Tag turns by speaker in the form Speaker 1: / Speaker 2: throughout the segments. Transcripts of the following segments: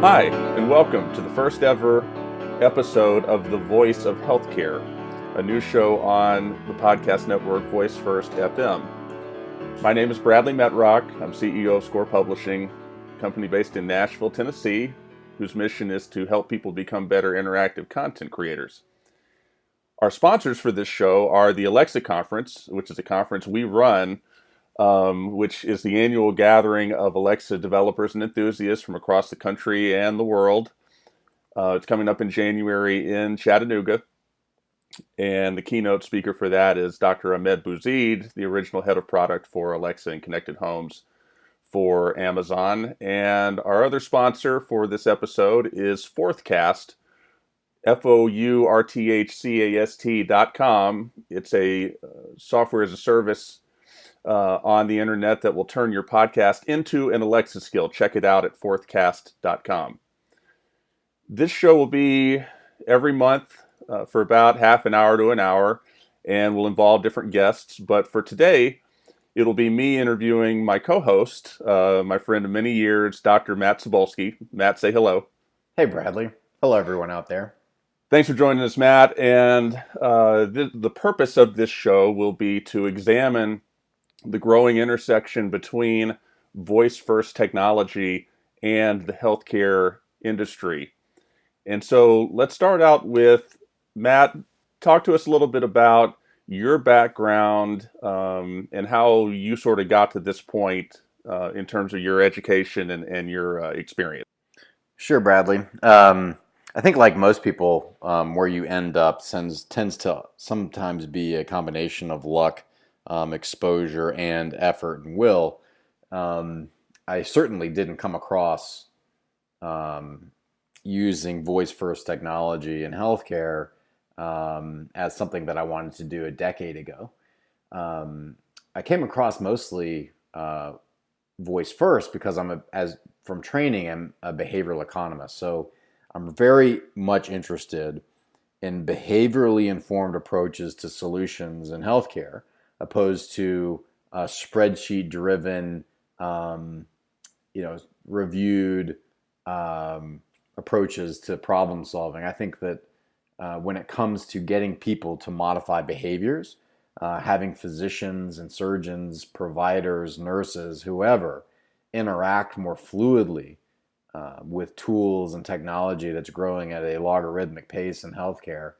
Speaker 1: Hi, and welcome to the first ever episode of The Voice of Healthcare, a new show on the podcast network Voice First FM. My name is Bradley Metrock. I'm CEO of Score Publishing, a company based in Nashville, Tennessee, whose mission is to help people become better interactive content creators. Our sponsors for this show are the Alexa Conference, which is a conference we run um, which is the annual gathering of Alexa developers and enthusiasts from across the country and the world. Uh, it's coming up in January in Chattanooga. And the keynote speaker for that is Dr. Ahmed Bouzid, the original head of product for Alexa and connected homes for Amazon. And our other sponsor for this episode is Fourthcast, F O U R T H C A S T dot com. It's a uh, software as a service uh, on the internet that will turn your podcast into an Alexa skill. Check it out at fourthcast.com. This show will be every month uh, for about half an hour to an hour and will involve different guests. But for today, it'll be me interviewing my co host, uh, my friend of many years, Dr. Matt Cybulsky. Matt, say hello.
Speaker 2: Hey, Bradley. Hello, everyone out there.
Speaker 1: Thanks for joining us, Matt. And uh, the, the purpose of this show will be to examine the growing intersection between voice first technology and the healthcare industry. And so let's start out with Matt. Talk to us a little bit about your background um, and how you sort of got to this point uh, in terms of your education and, and your uh, experience.
Speaker 2: Sure, Bradley. Um, I think, like most people, um, where you end up tends, tends to sometimes be a combination of luck um, exposure and effort and will, um, I certainly didn't come across um, using voice first technology in healthcare um, as something that I wanted to do a decade ago. Um, I came across mostly uh, voice first because I'm a, as from training I'm a behavioral economist, so I'm very much interested in behaviorally informed approaches to solutions in healthcare opposed to a spreadsheet driven, um, you know, reviewed um, approaches to problem solving. I think that uh, when it comes to getting people to modify behaviors, uh, having physicians and surgeons, providers, nurses, whoever interact more fluidly uh, with tools and technology that's growing at a logarithmic pace in healthcare,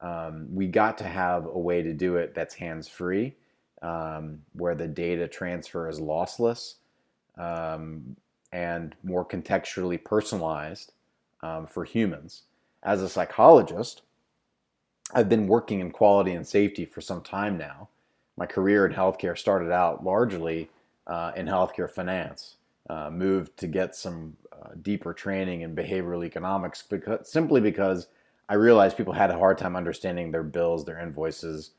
Speaker 2: um, we got to have a way to do it that's hands free, um, where the data transfer is lossless um, and more contextually personalized um, for humans. As a psychologist, I've been working in quality and safety for some time now. My career in healthcare started out largely uh, in healthcare finance. Uh, moved to get some uh, deeper training in behavioral economics because simply because I realized people had a hard time understanding their bills, their invoices,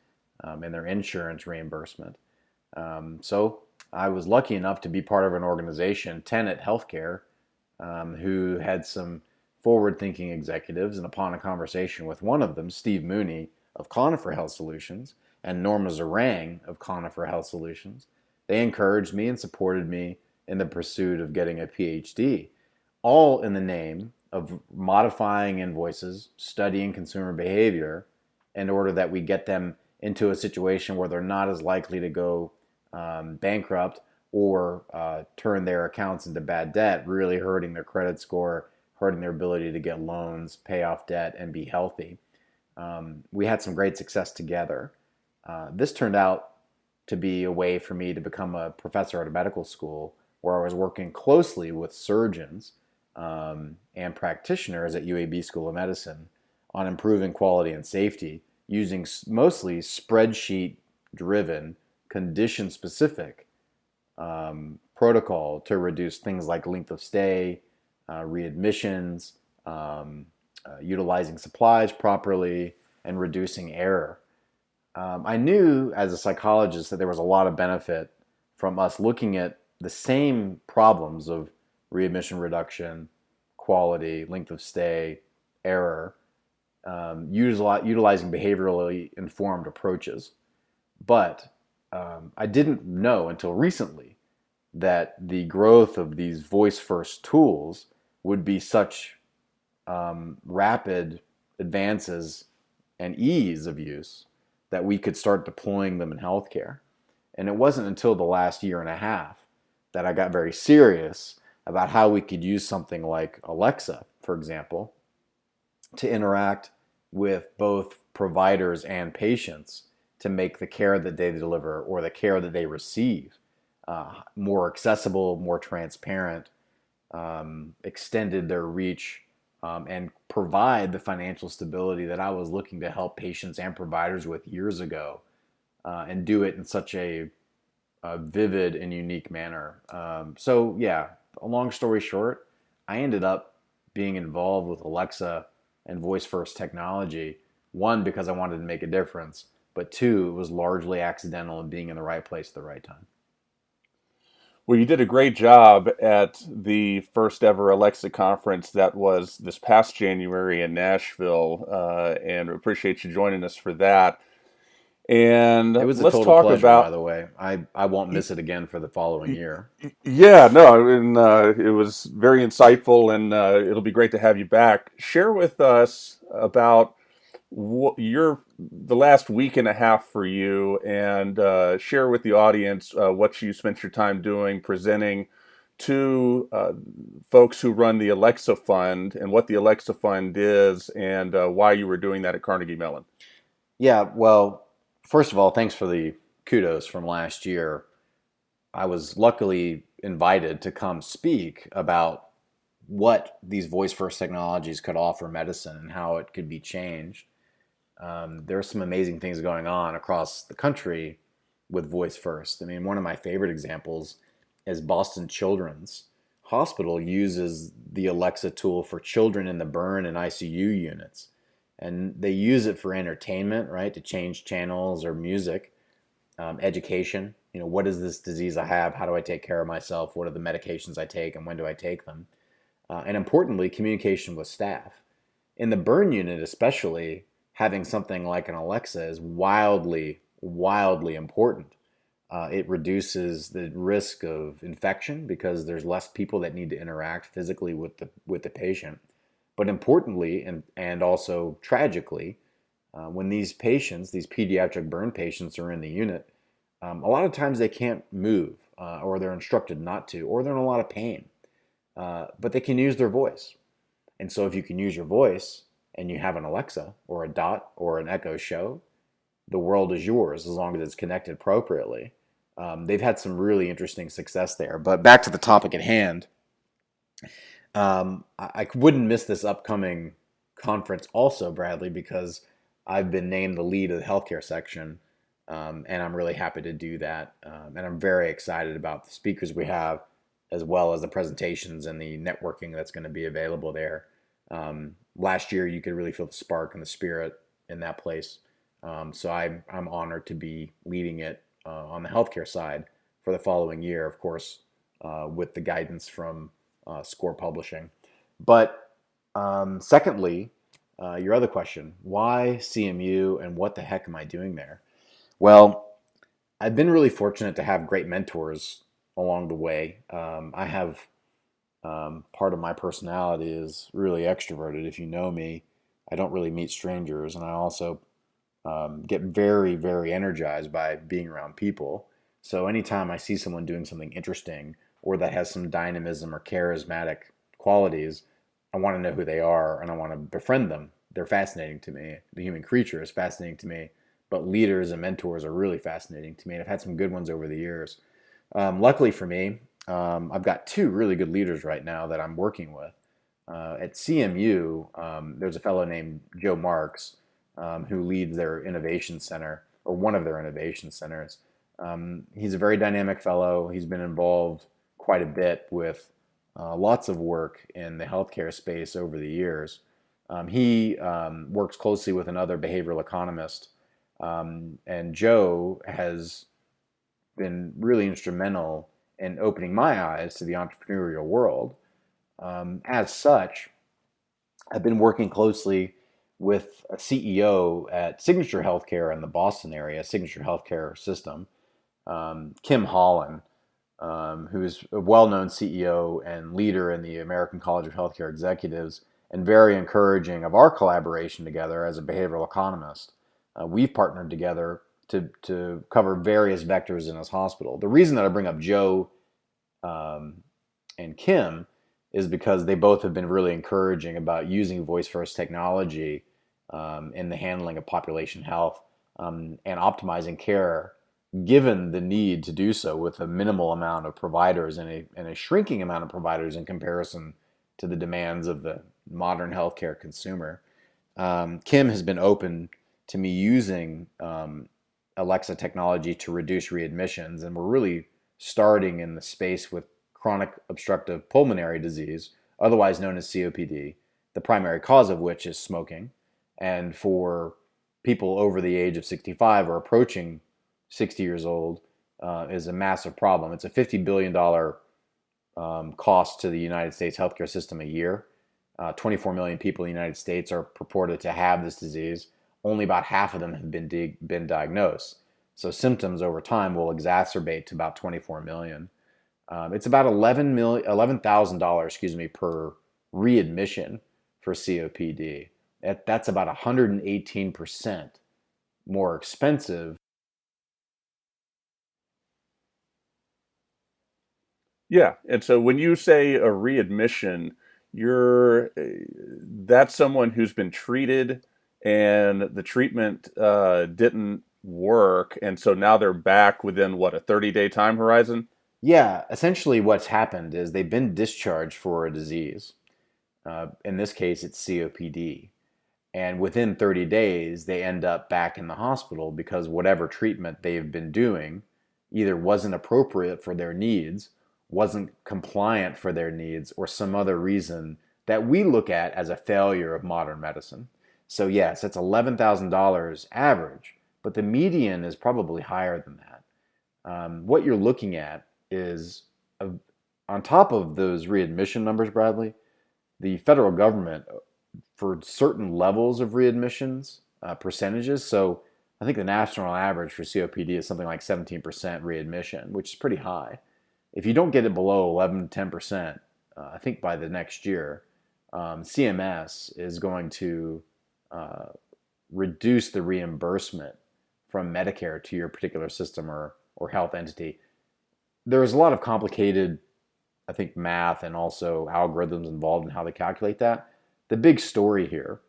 Speaker 2: um, and their insurance reimbursement. Um, so I was lucky enough to be part of an organization, Tenet Healthcare, um, who had some forward-thinking executives. And upon a conversation with one of them, Steve Mooney of Conifer Health Solutions, and Norma Zarang of Conifer Health Solutions, they encouraged me and supported me in the pursuit of getting a PhD, all in the name of modifying invoices, studying consumer behavior, in order that we get them into a situation where they're not as likely to go um, bankrupt or uh, turn their accounts into bad debt, really hurting their credit score, hurting their ability to get loans, pay off debt, and be healthy. Um, we had some great success together. Uh, this turned out to be a way for me to become a professor at a medical school where I was working closely with surgeons um, and practitioners at UAB School of Medicine on improving quality and safety using mostly spreadsheet driven, condition specific um, protocol to reduce things like length of stay, uh, readmissions, um, uh, utilizing supplies properly, and reducing error. Um, I knew as a psychologist that there was a lot of benefit from us looking at the same problems of readmission reduction, quality, length of stay, error, um, utilizing behaviorally informed approaches. But um, I didn't know until recently that the growth of these voice first tools would be such um, rapid advances and ease of use that we could start deploying them in healthcare. And it wasn't until the last year and a half that I got very serious about how we could use something like Alexa, for example, to interact with both providers and patients to make the care that they deliver or the care that they receive uh, more accessible, more transparent, um, extended their reach, um, and provide the financial stability that I was looking to help patients and providers with years ago, uh, and do it in such a, a vivid and unique manner. Um, so, yeah, a long story short, I ended up being involved with Alexa and voice first technology. One, because I wanted to make a difference, but two, it was largely accidental in being in the right place at the right time.
Speaker 1: Well, you did a great job at the first ever Alexa conference that was this past January in Nashville, uh, and appreciate you joining us for that. And
Speaker 2: it was a
Speaker 1: let's
Speaker 2: total
Speaker 1: talk
Speaker 2: pleasure,
Speaker 1: about.
Speaker 2: by the way. I, I won't miss it again for the following year.
Speaker 1: Yeah, no, and uh, it was very insightful, and uh, it'll be great to have you back. Share with us about what your the last week and a half for you, and uh, share with the audience uh, what you spent your time doing, presenting to uh, folks who run the Alexa Fund, and what the Alexa Fund is, and uh, why you were doing that at Carnegie Mellon.
Speaker 2: Yeah, well, first of all, thanks for the kudos from last year. I was luckily invited to come speak about what these voice first technologies could offer medicine and how it could be changed. Um, there are some amazing things going on across the country with voice first. I mean, one of my favorite examples is Boston Children's Hospital uses the Alexa tool for children in the burn and ICU units. And they use it for entertainment, right? To change channels or music, um, education. You know, what is this disease I have? How do I take care of myself? What are the medications I take and when do I take them? Uh, and importantly, communication with staff. In the burn unit, especially, having something like an Alexa is wildly, wildly important. Uh, it reduces the risk of infection because there's less people that need to interact physically with the with the patient. But importantly, and and also tragically, uh, when these patients, these pediatric burn patients, are in the unit, um, a lot of times they can't move, uh, or they're instructed not to, or they're in a lot of pain. Uh, but they can use their voice, and so if you can use your voice, and you have an Alexa or a Dot or an Echo Show, the world is yours as long as it's connected appropriately. Um, they've had some really interesting success there. But back to the topic at hand, um, I, I wouldn't miss this upcoming conference also, Bradley, because I've been named the lead of the healthcare section. Um, and I'm really happy to do that. Um, and I'm very excited about the speakers we have, as well as the presentations and the networking that's going to be available there. Um, last year, you could really feel the spark and the spirit in that place. Um, so I'm, I'm honored to be leading it uh, on the healthcare side for the following year, of course, uh, with the guidance from uh, Score Publishing. But um, secondly, uh, your other question why CMU and what the heck am I doing there? Well, I've been really fortunate to have great mentors along the way. Um, I have um, part of my personality is really extroverted. If you know me, I don't really meet strangers, and I also um, get very, very energized by being around people. So anytime I see someone doing something interesting or that has some dynamism or charismatic qualities, I want to know who they are and I want to befriend them. They're fascinating to me. The human creature is fascinating to me, but leaders and mentors are really fascinating to me. And I've had some good ones over the years. Um, luckily for me, um, I've got two really good leaders right now that I'm working with. Uh, at CMU, um, there's a fellow named Joe Marks um, who leads their innovation center or one of their innovation centers. Um, he's a very dynamic fellow. He's been involved quite a bit with uh, lots of work in the healthcare space over the years. Um, he um, works closely with another behavioral economist, and Joe has been really instrumental in opening my eyes to the entrepreneurial world. Um, as such, I've been working closely with a CEO at Signature Healthcare in the Boston area, Signature Healthcare System, um, Kim Hollon. Um, who is a well-known CEO and leader in the American College of Healthcare Executives, and very encouraging of our collaboration together as a behavioral economist. Uh, we've partnered together to to cover various vectors in his hospital. The reason that I bring up Joe um, and Kim is because they both have been really encouraging about using voice first technology um, in the handling of population health um, and optimizing care given the need to do so with a minimal amount of providers and a, and a shrinking amount of providers in comparison to the demands of the modern healthcare consumer. Um, Kim has been open to me using um, Alexa technology to reduce readmissions, and we're really starting in the space with chronic obstructive pulmonary disease, otherwise known as COPD, the primary cause of which is smoking. And for people over the age of 65 or approaching 60 years old, uh, is a massive problem. It's a $50 billion um, cost to the United States healthcare system a year. Uh, 24 million people in the United States are purported to have this disease. Only about half of them have been di- been diagnosed. So symptoms over time will exacerbate to about 24 million. Um, it's about 11 million, $11,000, excuse me, per readmission for COPD. That, that's about 118% more expensive.
Speaker 1: Yeah, and so when you say a readmission, you're that's someone who's been treated and the treatment uh, didn't work, and so now they're back within what a 30 day time horizon.
Speaker 2: Yeah, essentially what's happened is they've been discharged for a disease. Uh, in this case, it's COPD. And within 30 days, they end up back in the hospital because whatever treatment they've been doing either wasn't appropriate for their needs, wasn't compliant for their needs, or some other reason that we look at as a failure of modern medicine. So, yes, it's $11,000 average, but the median is probably higher than that. Um, what you're looking at is a, on top of those readmission numbers, Bradley, the federal government uh, for certain levels of readmissions uh, percentages. So I think the national average for COPD is something like 17% readmission, which is pretty high. If you don't get it below 11 to 10%, uh, I think by the next year, um, CMS is going to uh, reduce the reimbursement from Medicare to your particular system or, or health entity there's a lot of complicated, I think, math and also algorithms involved in how they calculate that. The big story here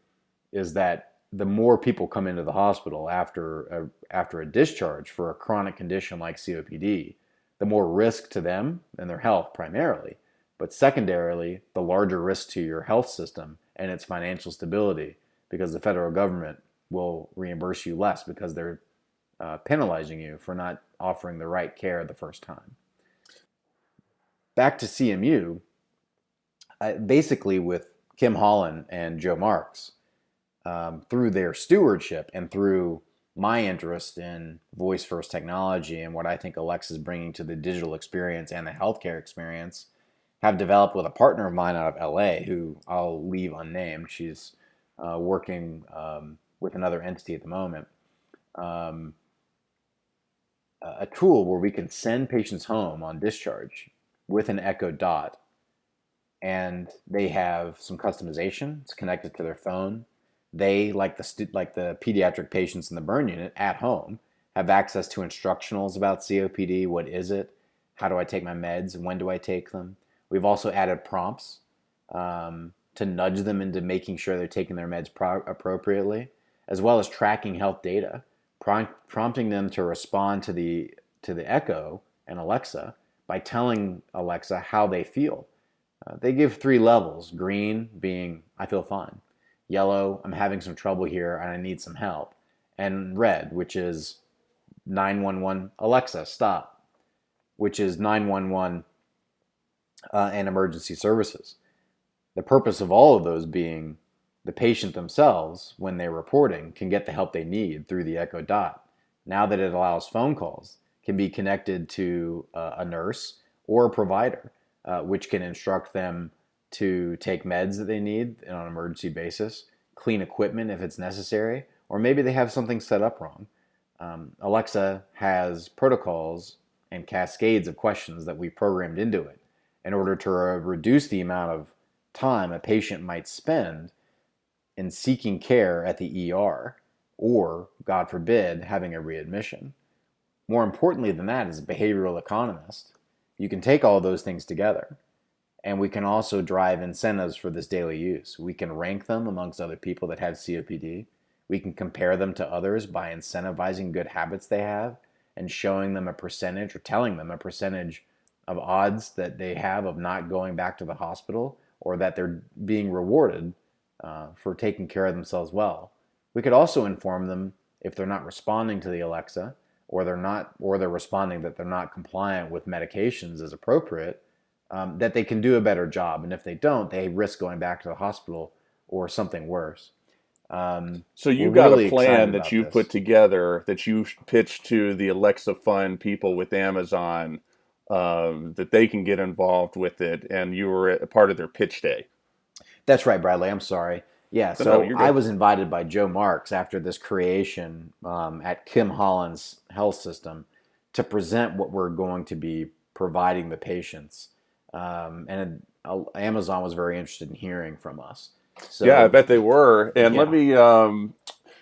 Speaker 2: is that the more people come into the hospital after a, after a discharge for a chronic condition like COPD, the more risk to them and their health primarily, but secondarily, the larger risk to your health system and its financial stability because the federal government will reimburse you less because they're uh, penalizing you for not offering the right care the first time. Back to CMU, uh, basically with Kim Hollon and Joe Marks, um, through their stewardship and through my interest in voice first technology and what I think Alexa is bringing to the digital experience and the healthcare experience, have developed with a partner of mine out of LA who I'll leave unnamed. She's uh, working um, with another entity at the moment. Um, a tool where we can send patients home on discharge with an Echo Dot, and they have some customization. It's connected to their phone. They, like the stu- like the pediatric patients in the burn unit at home, have access to instructionals about COPD. What is it? How do I take my meds? When do I take them? We've also added prompts um, to nudge them into making sure they're taking their meds pro- appropriately, as well as tracking health data, prom- prompting them to respond to the to the Echo and Alexa by telling Alexa how they feel. Uh, they give three levels green being, I feel fine, yellow, I'm having some trouble here and I need some help, and red, which is 911, Alexa, stop, which is 911 uh, and emergency services. The purpose of all of those being the patient themselves, when they're reporting, can get the help they need through the Echo Dot. Now that it allows phone calls, can be connected to uh, a nurse or a provider, uh, which can instruct them to take meds that they need on an emergency basis, clean equipment if it's necessary, or maybe they have something set up wrong. Um, Alexa has protocols and cascades of questions that we programmed into it in order to reduce the amount of time a patient might spend in seeking care at the ER or, God forbid, having a readmission. More importantly than that, as a behavioral economist, you can take all those things together and we can also drive incentives for this daily use. We can rank them amongst other people that have COPD. We can compare them to others by incentivizing good habits they have and showing them a percentage or telling them a percentage of odds that they have of not going back to the hospital or that they're being rewarded uh, for taking care of themselves well. We could also inform them if they're not responding to the Alexa or they're not or they're responding that they're not compliant with medications as appropriate um, that they can do a better job. And if they don't they risk going back to the hospital or something worse.
Speaker 1: Um, so you got really a plan that you put together that you pitched to the alexa fund people with amazon um, that they can get involved with it and you were a part of their pitch day.
Speaker 2: That's right bradley. I'm sorry. Yeah, so no, I was invited by Joe Marks after this creation um, at Kim Hollon's health system to present what we're going to be providing the patients. Um, and uh, Amazon was very interested in hearing from us.
Speaker 1: So, yeah, I bet they were. And yeah. let me. Um,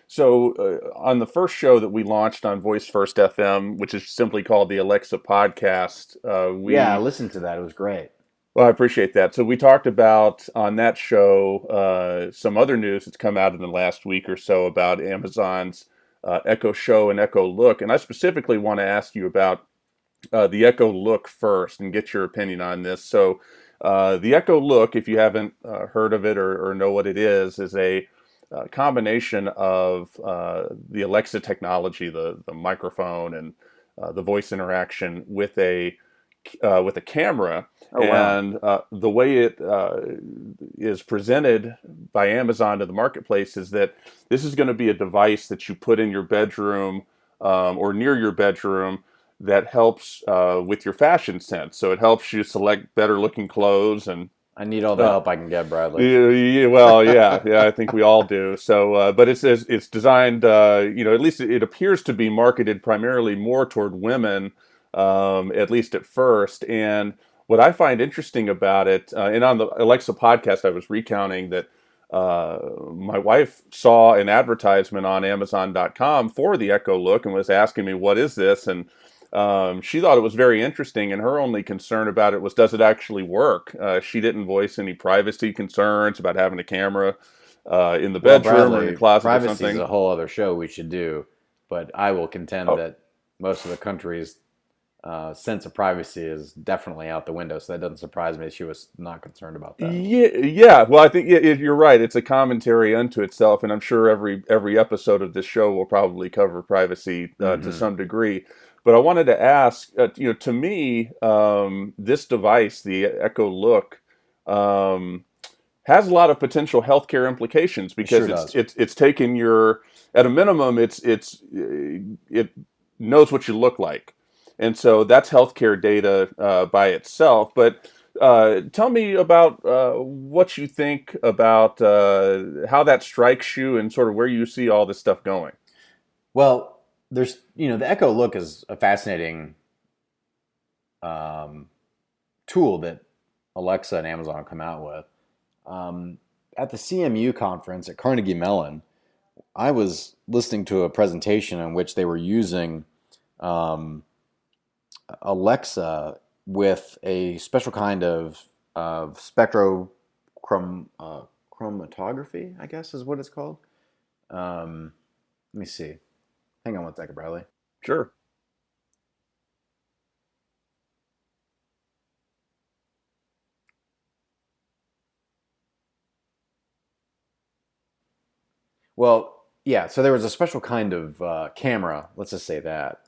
Speaker 1: so uh, on the first show that we launched on Voice First FM, which is simply called the Alexa Podcast, uh, we
Speaker 2: yeah, I listened to that. It was great.
Speaker 1: Well, I appreciate that. So we talked about on that show uh, some other news that's come out in the last week or so about Amazon's uh, Echo Show and Echo Look, and I specifically want to ask you about uh, the Echo Look first and get your opinion on this. So uh, the Echo Look, if you haven't uh, heard of it or, or, know what it is, is a uh, combination of the Alexa technology, the the microphone and the voice interaction with a with a camera Oh, and wow. uh, the way it uh, is presented by Amazon to the marketplace is that this is going to be a device that you put in your bedroom um, or near your bedroom that helps uh, with your fashion sense. So it helps you select better looking clothes and.
Speaker 2: I need all the uh, help I can get, Bradley.
Speaker 1: Yeah, yeah, well, yeah, yeah, I think we all do. So, uh, but it's it's designed, uh, you know, at least it appears to be marketed primarily more toward women, um, at least at first, and what I find interesting about it, uh, and on the Alexa podcast, I was recounting that uh, my wife saw an advertisement on Amazon.com for the Echo Look and was asking me, "What is this?" and um, she thought it was very interesting, and her only concern about it was, does it actually work? Uh, she didn't voice any privacy concerns about having a camera uh, in the bedroom well, Bradley, or in the closet
Speaker 2: privacy
Speaker 1: or something.
Speaker 2: is a whole other show we should do, but I will contend oh. that most of the country's uh, sense of privacy is definitely out the window. So that doesn't surprise me. She was not concerned about that.
Speaker 1: Yeah, yeah. Well, I think you're right. It's a commentary unto itself, and I'm sure every every episode of this show will probably cover privacy uh, mm-hmm. to some degree. But I wanted to ask, uh, you know, to me, um, this device, the Echo Look, um, has a lot of potential healthcare implications because it sure it's, it's it's taken your at a minimum, it's it's it knows what you look like and so that's healthcare data uh, by itself. But uh, tell me about uh, what you think about uh, how that strikes you and sort of where you see all this stuff going.
Speaker 2: Well, there's you know the Echo Look is a fascinating um, tool that Alexa and Amazon come out with. Um, at the CMU conference at Carnegie Mellon, I was listening to a presentation in which they were using um, Alexa with a special kind of of uh, I guess is what it's called. Um, let me see. Hang on one second, Bradley.
Speaker 1: Sure.
Speaker 2: Well, yeah. So there was a special kind of uh, camera, let's just say that,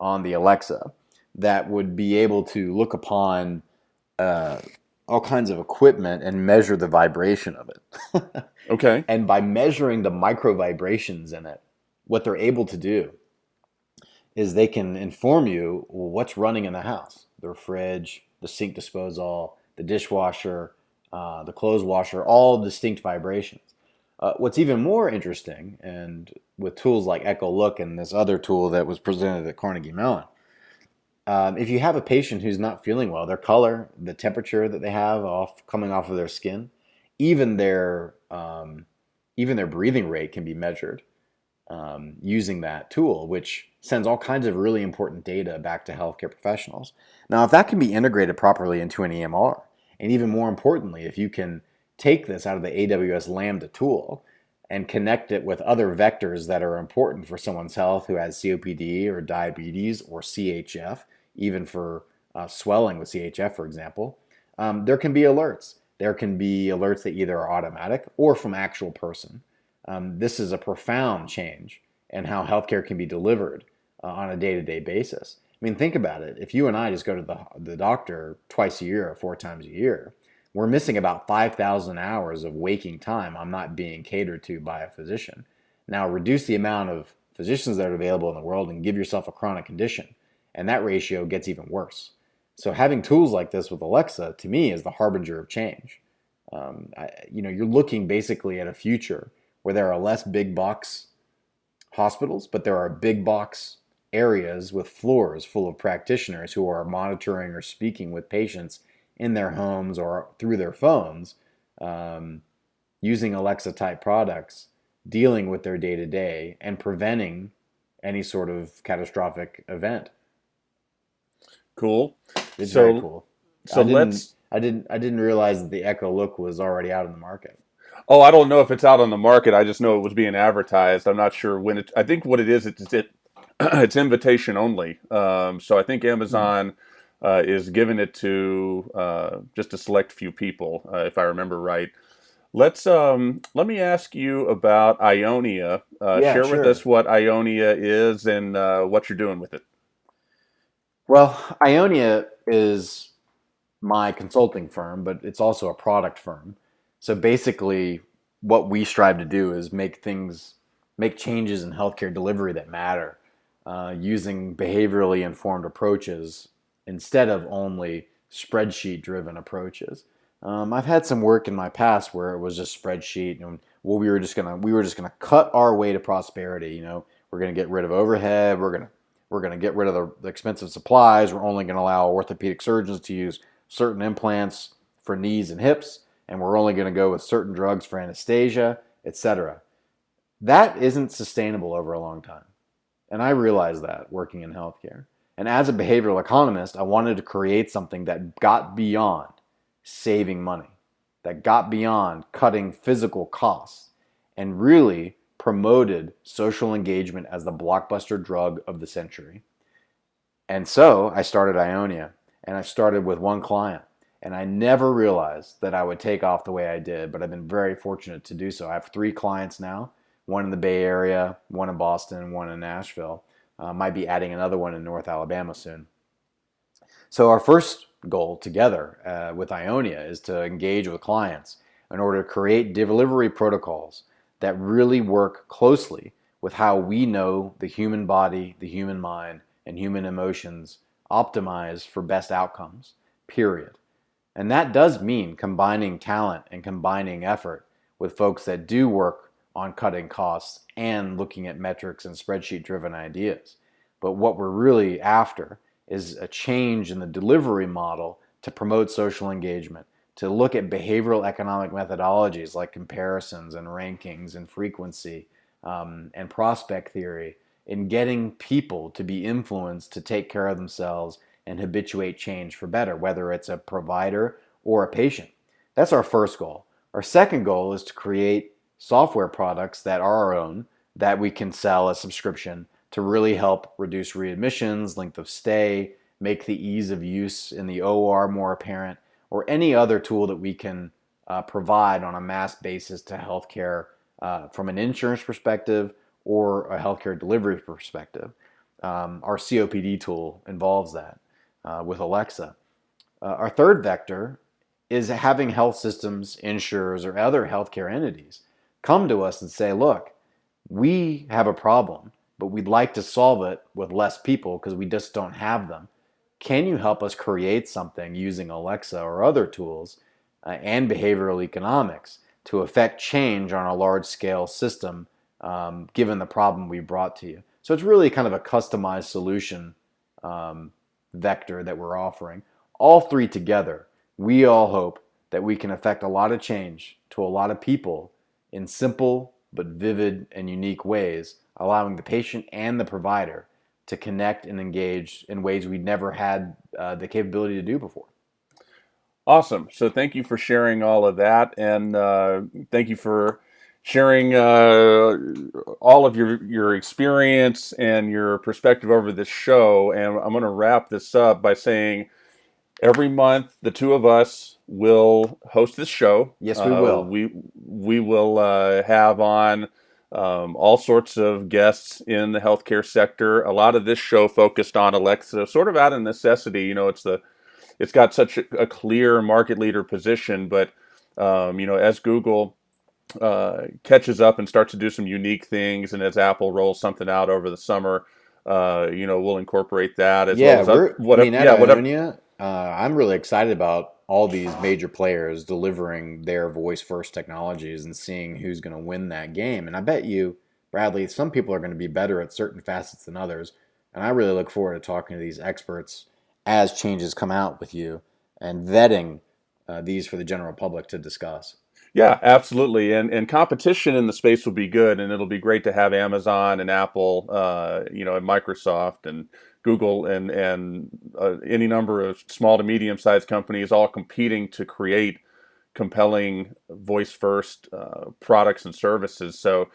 Speaker 2: on the Alexa that would be able to look upon uh, all kinds of equipment and measure the vibration of
Speaker 1: it. okay.
Speaker 2: And by measuring the micro vibrations in it, what they're able to do is they can inform you what's running in the house the fridge, the sink disposal, the dishwasher, uh, the clothes washer, all distinct vibrations. Uh, what's even more interesting, and with tools like Echo Look and this other tool that was presented at Carnegie Mellon, um, if you have a patient who's not feeling well, their color, the temperature that they have off coming off of their skin, even their um, even their breathing rate can be measured um, using that tool, which sends all kinds of really important data back to healthcare professionals. Now, if that can be integrated properly into an EMR, and even more importantly, if you can take this out of the AWS Lambda tool and connect it with other vectors that are important for someone's health who has COPD or diabetes or CHF, even for uh, swelling with CHF, for example, um, there can be alerts. There can be alerts that either are automatic or from actual person. Um, this is a profound change in how healthcare can be delivered uh, on a day-to-day basis. I mean, think about it. If you and I just go to the, the doctor twice a year or four times a year, we're missing about 5,000 hours of waking time I'm not being catered to by a physician. Now, reduce the amount of physicians that are available in the world and give yourself a chronic condition, and that ratio gets even worse. So, having tools like this with Alexa, to me, is the harbinger of change. Um, I, you know, you're looking basically at a future where there are less big box hospitals, but there are big box areas with floors full of practitioners who are monitoring or speaking with patients in their homes or through their phones um, using Alexa type products, dealing with their day to day and preventing any sort of catastrophic event.
Speaker 1: Cool.
Speaker 2: It's
Speaker 1: so,
Speaker 2: very cool.
Speaker 1: So
Speaker 2: I
Speaker 1: let's.
Speaker 2: I didn't. I didn't realize that the Echo Look was already out in the market.
Speaker 1: Oh, I don't know if it's out on the market. I just know it was being advertised. I'm not sure when it. I think what it is, it's it, it's invitation only. Um, so I think Amazon uh, is giving it to uh, just a select few people, uh, if I remember right. Let's um, let me ask you about Ionia. Uh,
Speaker 2: Yeah,
Speaker 1: share
Speaker 2: sure.
Speaker 1: with us what Ionia is and uh, what you're doing with it.
Speaker 2: Well, Ionia is my consulting firm, but it's also a product firm. So basically, what we strive to do is make things, make changes in healthcare delivery that matter uh, using behaviorally informed approaches instead of only spreadsheet driven approaches. Um, I've had some work in my past where it was just spreadsheet and well, we were just gonna we were just gonna cut our way to prosperity. You know, we're gonna get rid of overhead. We're gonna we're gonna get rid of the, the expensive supplies. We're only gonna allow orthopedic surgeons to use certain implants for knees and hips, and we're only gonna go with certain drugs for anesthesia, etc. That isn't sustainable over a long time, and I realized that working in healthcare. And as a behavioral economist, I wanted to create something that got beyond saving money, that got beyond cutting physical costs, and really promoted social engagement as the blockbuster drug of the century. And so I started Ionia, and I started with one client. And I never realized that I would take off the way I did, but I've been very fortunate to do so. I have three clients now one in the Bay Area, one in Boston, and one in Nashville. Uh, might be adding another one in North Alabama soon. So, our first goal together uh, with Ionia is to engage with clients in order to create delivery protocols that really work closely with how we know the human body, the human mind, and human emotions optimize for best outcomes, period. And that does mean combining talent and combining effort with folks that do work on cutting costs and looking at metrics and spreadsheet driven ideas. But what we're really after is a change in the delivery model to promote social engagement, to look at behavioral economic methodologies like comparisons and rankings and frequency um, and prospect theory in getting people to be influenced to take care of themselves and habituate change for better, whether it's a provider or a patient. That's our first goal. Our second goal is to create software products that are our own that we can sell as subscription to really help reduce readmissions, length of stay, make the ease of use in the OR more apparent, or any other tool that we can uh, provide on a mass basis to healthcare uh, from an insurance perspective or a healthcare delivery perspective. Um, our COPD tool involves that uh, with Alexa. Uh, our third vector is having health systems, insurers, or other healthcare entities come to us and say, look, we have a problem, but we'd like to solve it with less people because we just don't have them. Can you help us create something using Alexa or other tools uh, and behavioral economics to affect change on a large scale system um, given the problem we brought to you? So it's really kind of a customized solution um, vector that we're offering. All three together, we all hope that we can affect a lot of change to a lot of people in simple but vivid and unique ways, allowing the patient and the provider to connect and engage in ways we'd never had uh, the capability to do before.
Speaker 1: Awesome. So thank you for sharing all of that, and uh, thank you for sharing uh, all of your your experience and your perspective over this show. And I'm going to wrap this up by saying, every month the two of us will host this show.
Speaker 2: Yes, we uh, will.
Speaker 1: We we will uh, have on. Um, all sorts of guests in the healthcare sector. A lot of this show focused on Alexa, sort of out of necessity. You know, it's the it's got such a, a clear market leader position, but um, you know, as Google uh, catches up and starts to do some unique things, and as Apple rolls something out over the summer, uh, you know, we'll incorporate that as
Speaker 2: yeah,
Speaker 1: well
Speaker 2: as. I mean, yeah, whatever. Uh, I'm really excited about all these major players delivering their voice first technologies and seeing who's going to win that game. And I bet you, Bradley, some people are going to be better at certain facets than others. And I really look forward to talking to these experts as changes come out with you and vetting uh, these for the general public to discuss.
Speaker 1: Yeah, absolutely. And and competition in the space will be good, and it'll be great to have Amazon and Apple, uh, you know, and Microsoft and Google and and uh, any number of small to medium sized companies all competing to create compelling voice first uh, products and services. So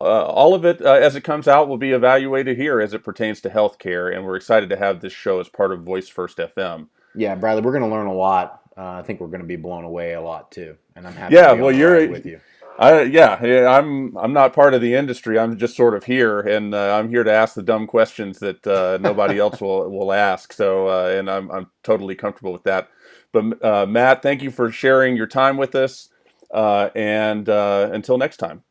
Speaker 1: uh, all of it, uh, as it comes out, will be evaluated here as it pertains to healthcare, and we're excited to have this show as part of Voice First FM.
Speaker 2: Yeah, Bradley, we're going to learn a lot. Uh, I think we're going to be blown away a lot too, and I'm happy.
Speaker 1: Yeah, well, you're with you. I, yeah, yeah, I'm I'm not part of the industry. I'm just sort of here, and uh, I'm here to ask the dumb questions that uh, nobody else will will ask. So, uh, and I'm I'm totally comfortable with that. But Matt, thank you for sharing your time with us, and until next time.